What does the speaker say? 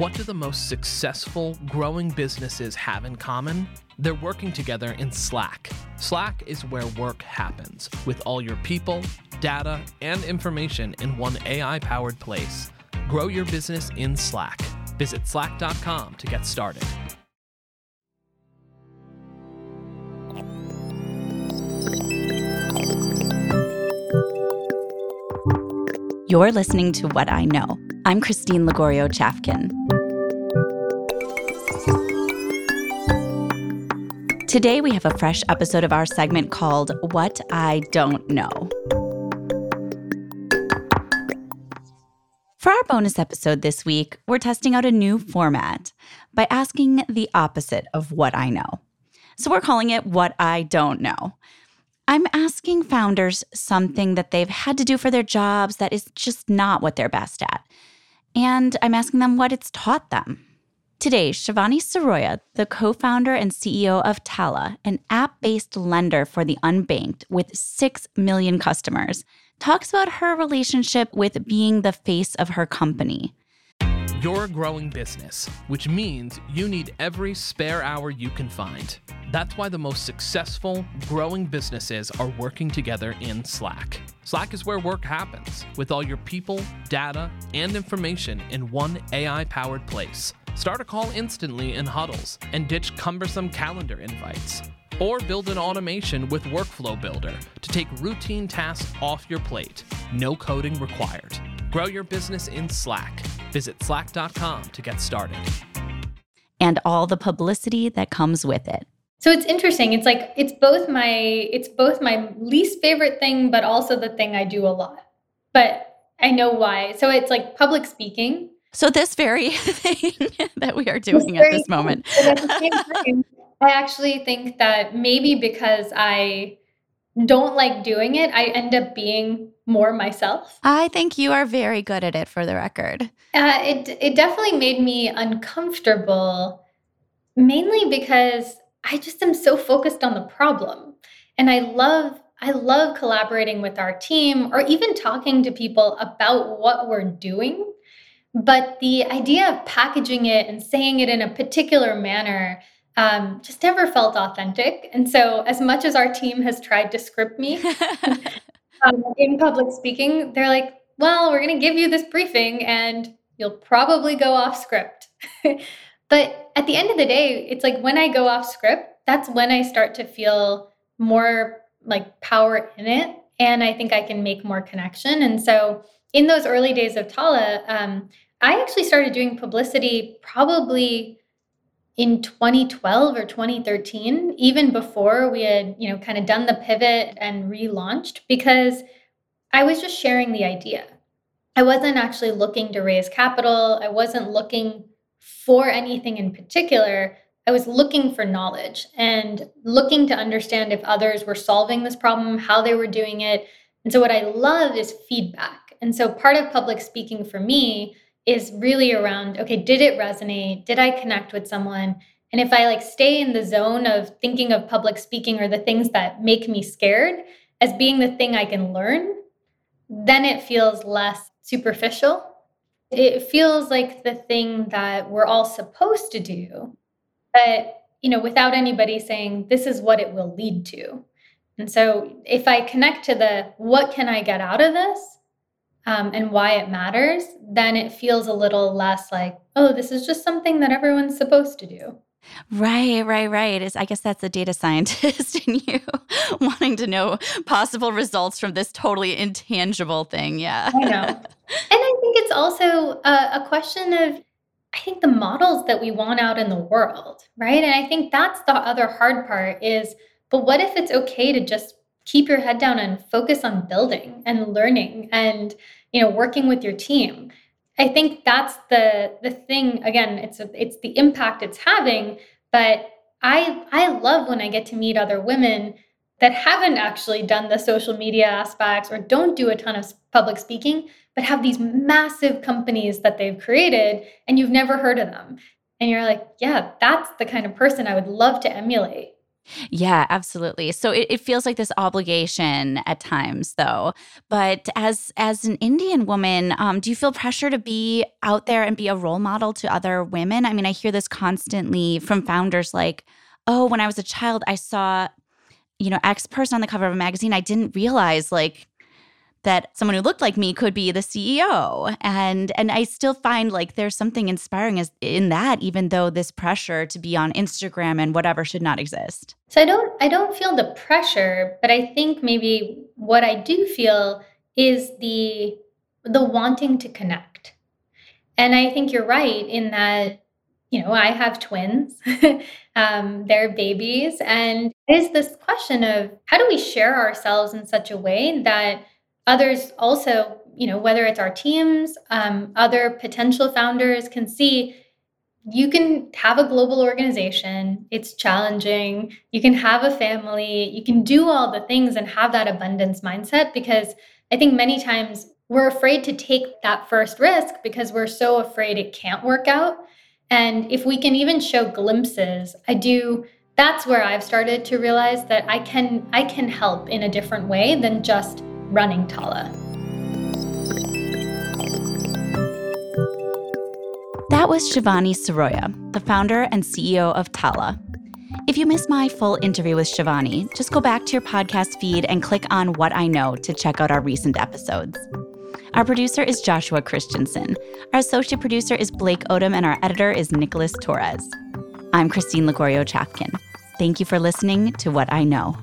What do the most successful growing businesses have in common? They're working together in Slack. Slack is where work happens, with all your people, data, and information in one AI powered place. Grow your business in Slack. Visit slack.com to get started. You're listening to What I Know. I'm Christine Lagorio Chafkin. Today, we have a fresh episode of our segment called What I Don't Know. For our bonus episode this week, we're testing out a new format by asking the opposite of what I know. So we're calling it What I Don't Know. I'm asking founders something that they've had to do for their jobs that is just not what they're best at. And I'm asking them what it's taught them. Today, Shivani Siroya, the co founder and CEO of Tala, an app based lender for the unbanked with 6 million customers, talks about her relationship with being the face of her company. You're a growing business, which means you need every spare hour you can find. That's why the most successful, growing businesses are working together in Slack. Slack is where work happens, with all your people, data, and information in one AI powered place. Start a call instantly in huddles and ditch cumbersome calendar invites. Or build an automation with Workflow Builder to take routine tasks off your plate. No coding required. Grow your business in Slack. Visit slack.com to get started. And all the publicity that comes with it. So it's interesting. It's like it's both my it's both my least favorite thing, but also the thing I do a lot. But I know why. So it's like public speaking. So this very thing that we are doing at this moment. at time, I actually think that maybe because I don't like doing it, I end up being more myself. I think you are very good at it for the record. Uh, it it definitely made me uncomfortable mainly because I just am so focused on the problem. And I love I love collaborating with our team or even talking to people about what we're doing. But the idea of packaging it and saying it in a particular manner um, just never felt authentic. And so, as much as our team has tried to script me um, in public speaking, they're like, well, we're going to give you this briefing and you'll probably go off script. But at the end of the day, it's like when I go off script, that's when I start to feel more like power in it. And I think I can make more connection. And so in those early days of Tala, um, I actually started doing publicity probably in 2012 or 2013, even before we had, you know, kind of done the pivot and relaunched, because I was just sharing the idea. I wasn't actually looking to raise capital. I wasn't looking for anything in particular. I was looking for knowledge and looking to understand if others were solving this problem, how they were doing it. And so, what I love is feedback. And so, part of public speaking for me is really around okay, did it resonate? Did I connect with someone? And if I like stay in the zone of thinking of public speaking or the things that make me scared as being the thing I can learn, then it feels less superficial it feels like the thing that we're all supposed to do, but you know, without anybody saying this is what it will lead to. And so, if I connect to the what can I get out of this um, and why it matters, then it feels a little less like, oh, this is just something that everyone's supposed to do. Right, right, right. Is I guess that's the data scientist in you wanting to know possible results from this totally intangible thing. Yeah. I know. and I think it's also a, a question of I think the models that we want out in the world, right? And I think that's the other hard part is but what if it's okay to just keep your head down and focus on building and learning and you know working with your team I think that's the the thing. Again, it's a, it's the impact it's having. But I I love when I get to meet other women that haven't actually done the social media aspects or don't do a ton of public speaking, but have these massive companies that they've created, and you've never heard of them. And you're like, yeah, that's the kind of person I would love to emulate. Yeah, absolutely. So it, it, feels like this obligation at times, though. But as as an Indian woman, um, do you feel pressure to be out there and be a role model to other women? I mean, I hear this constantly from founders, like, "Oh, when I was a child, I saw, you know, X person on the cover of a magazine. I didn't realize like that someone who looked like me could be the CEO. And and I still find like there's something inspiring as, in that even though this pressure to be on Instagram and whatever should not exist. So I don't I don't feel the pressure, but I think maybe what I do feel is the the wanting to connect. And I think you're right in that you know, I have twins. um, they're babies. And is this question of how do we share ourselves in such a way that others also, you know, whether it's our teams, um, other potential founders can see you can have a global organization. It's challenging. You can have a family. You can do all the things and have that abundance mindset because I think many times we're afraid to take that first risk because we're so afraid it can't work out. And if we can even show glimpses, I do that's where I've started to realize that I can I can help in a different way than just running Tala. That was Shivani Siroya, the founder and CEO of Tala. If you missed my full interview with Shivani, just go back to your podcast feed and click on What I Know to check out our recent episodes. Our producer is Joshua Christensen. Our associate producer is Blake Odom, and our editor is Nicholas Torres. I'm Christine Lagorio Chafkin. Thank you for listening to What I Know.